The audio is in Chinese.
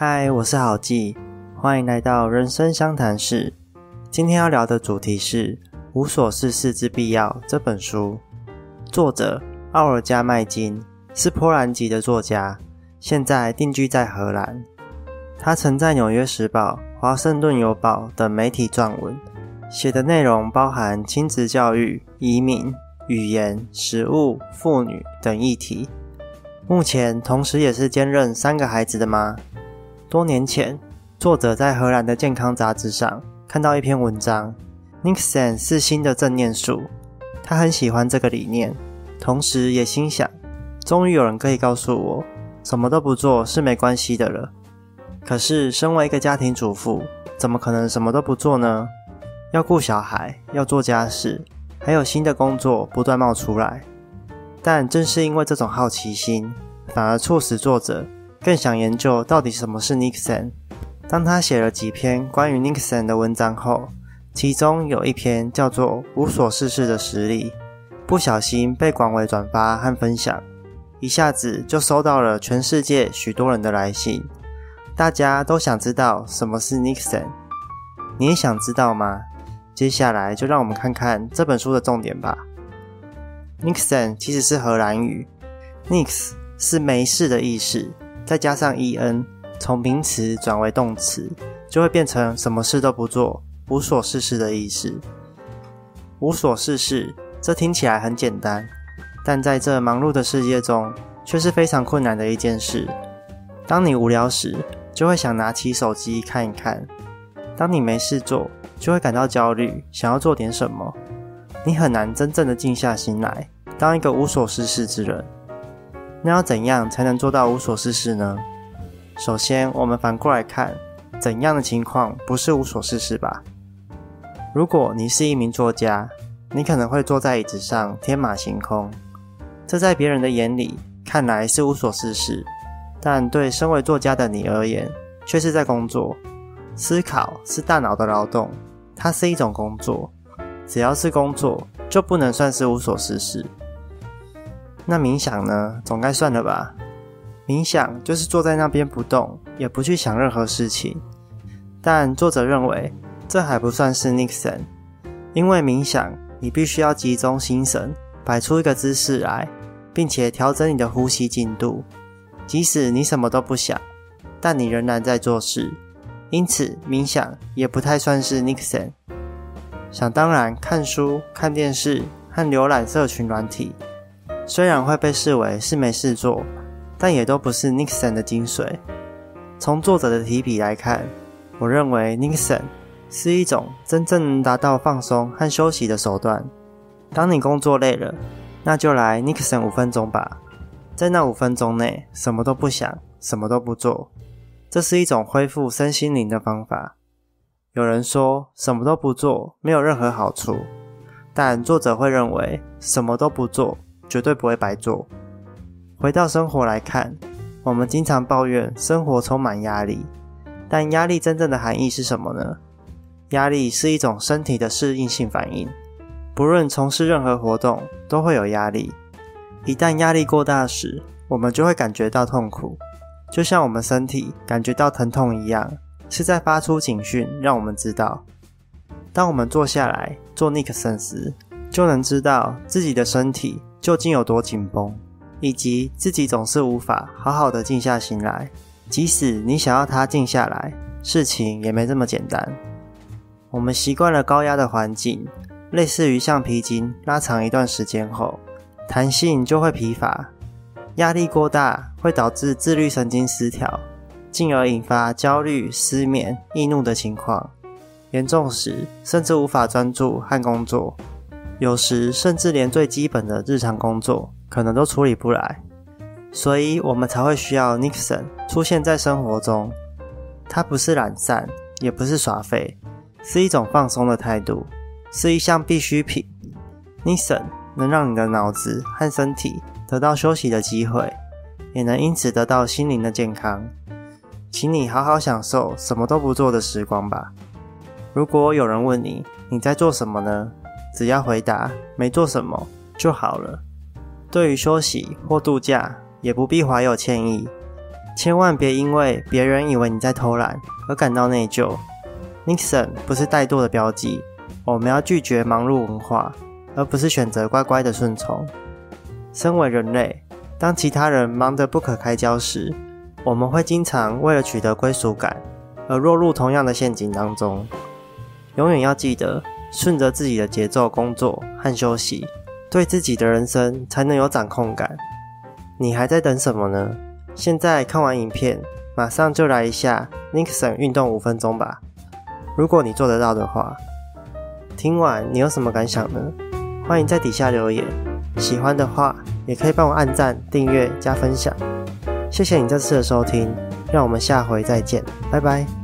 嗨，我是郝记，欢迎来到人生相谈室。今天要聊的主题是《无所事事之必要》这本书，作者奥尔加麦金是波兰籍的作家，现在定居在荷兰。他曾在《纽约时报》、《华盛顿邮报》等媒体撰文，写的内容包含亲子教育、移民、语言、食物、妇女等议题。目前，同时也是兼任三个孩子的妈。多年前，作者在荷兰的健康杂志上看到一篇文章，Nixon 是新的正念术。他很喜欢这个理念，同时也心想：终于有人可以告诉我，什么都不做是没关系的了。可是，身为一个家庭主妇，怎么可能什么都不做呢？要顾小孩，要做家事，还有新的工作不断冒出来。但正是因为这种好奇心，反而促使作者更想研究到底什么是 Nixon。当他写了几篇关于 Nixon 的文章后，其中有一篇叫做《无所事事的实力》，不小心被广为转发和分享，一下子就收到了全世界许多人的来信。大家都想知道什么是 Nixon，你也想知道吗？接下来就让我们看看这本书的重点吧。Nixon 其实是荷兰语，Nix 是没事的意思，再加上 en，从名词转为动词，就会变成什么事都不做、无所事事的意思。无所事事，这听起来很简单，但在这忙碌的世界中，却是非常困难的一件事。当你无聊时，就会想拿起手机看一看。当你没事做，就会感到焦虑，想要做点什么。你很难真正的静下心来，当一个无所事事之人。那要怎样才能做到无所事事呢？首先，我们反过来看，怎样的情况不是无所事事吧？如果你是一名作家，你可能会坐在椅子上天马行空，这在别人的眼里看来是无所事事。但对身为作家的你而言，却是在工作。思考是大脑的劳动，它是一种工作。只要是工作，就不能算是无所事事。那冥想呢？总该算了吧？冥想就是坐在那边不动，也不去想任何事情。但作者认为，这还不算是 Nixon，因为冥想你必须要集中心神，摆出一个姿势来，并且调整你的呼吸进度。即使你什么都不想，但你仍然在做事，因此冥想也不太算是 Nixon。想当然，看书、看电视和浏览社群软体，虽然会被视为是没事做，但也都不是 Nixon 的精髓。从作者的提笔来看，我认为 Nixon 是一种真正能达到放松和休息的手段。当你工作累了，那就来 Nixon 五分钟吧。在那五分钟内，什么都不想，什么都不做，这是一种恢复身心灵的方法。有人说什么都不做没有任何好处，但作者会认为什么都不做绝对不会白做。回到生活来看，我们经常抱怨生活充满压力，但压力真正的含义是什么呢？压力是一种身体的适应性反应，不论从事任何活动都会有压力。一旦压力过大时，我们就会感觉到痛苦，就像我们身体感觉到疼痛一样，是在发出警讯，让我们知道。当我们坐下来做 Nixon 时，就能知道自己的身体究竟有多紧绷，以及自己总是无法好好的静下心来。即使你想要它静下来，事情也没这么简单。我们习惯了高压的环境，类似于橡皮筋拉长一段时间后。弹性就会疲乏，压力过大会导致自律神经失调，进而引发焦虑、失眠、易怒的情况。严重时甚至无法专注和工作，有时甚至连最基本的日常工作可能都处理不来。所以我们才会需要 Nixon 出现在生活中。它不是懒散，也不是耍废，是一种放松的态度，是一项必需品。Nixon。能让你的脑子和身体得到休息的机会，也能因此得到心灵的健康。请你好好享受什么都不做的时光吧。如果有人问你你在做什么呢？只要回答没做什么就好了。对于休息或度假，也不必怀有歉意。千万别因为别人以为你在偷懒而感到内疚。Nixon 不是怠惰的标记，我们要拒绝忙碌文化，而不是选择乖乖的顺从。身为人类，当其他人忙得不可开交时，我们会经常为了取得归属感而落入同样的陷阱当中。永远要记得，顺着自己的节奏工作和休息，对自己的人生才能有掌控感。你还在等什么呢？现在看完影片，马上就来一下 Nixon 运动五分钟吧。如果你做得到的话，听完你有什么感想呢？欢迎在底下留言。喜欢的话，也可以帮我按赞、订阅、加分享。谢谢你这次的收听，让我们下回再见，拜拜。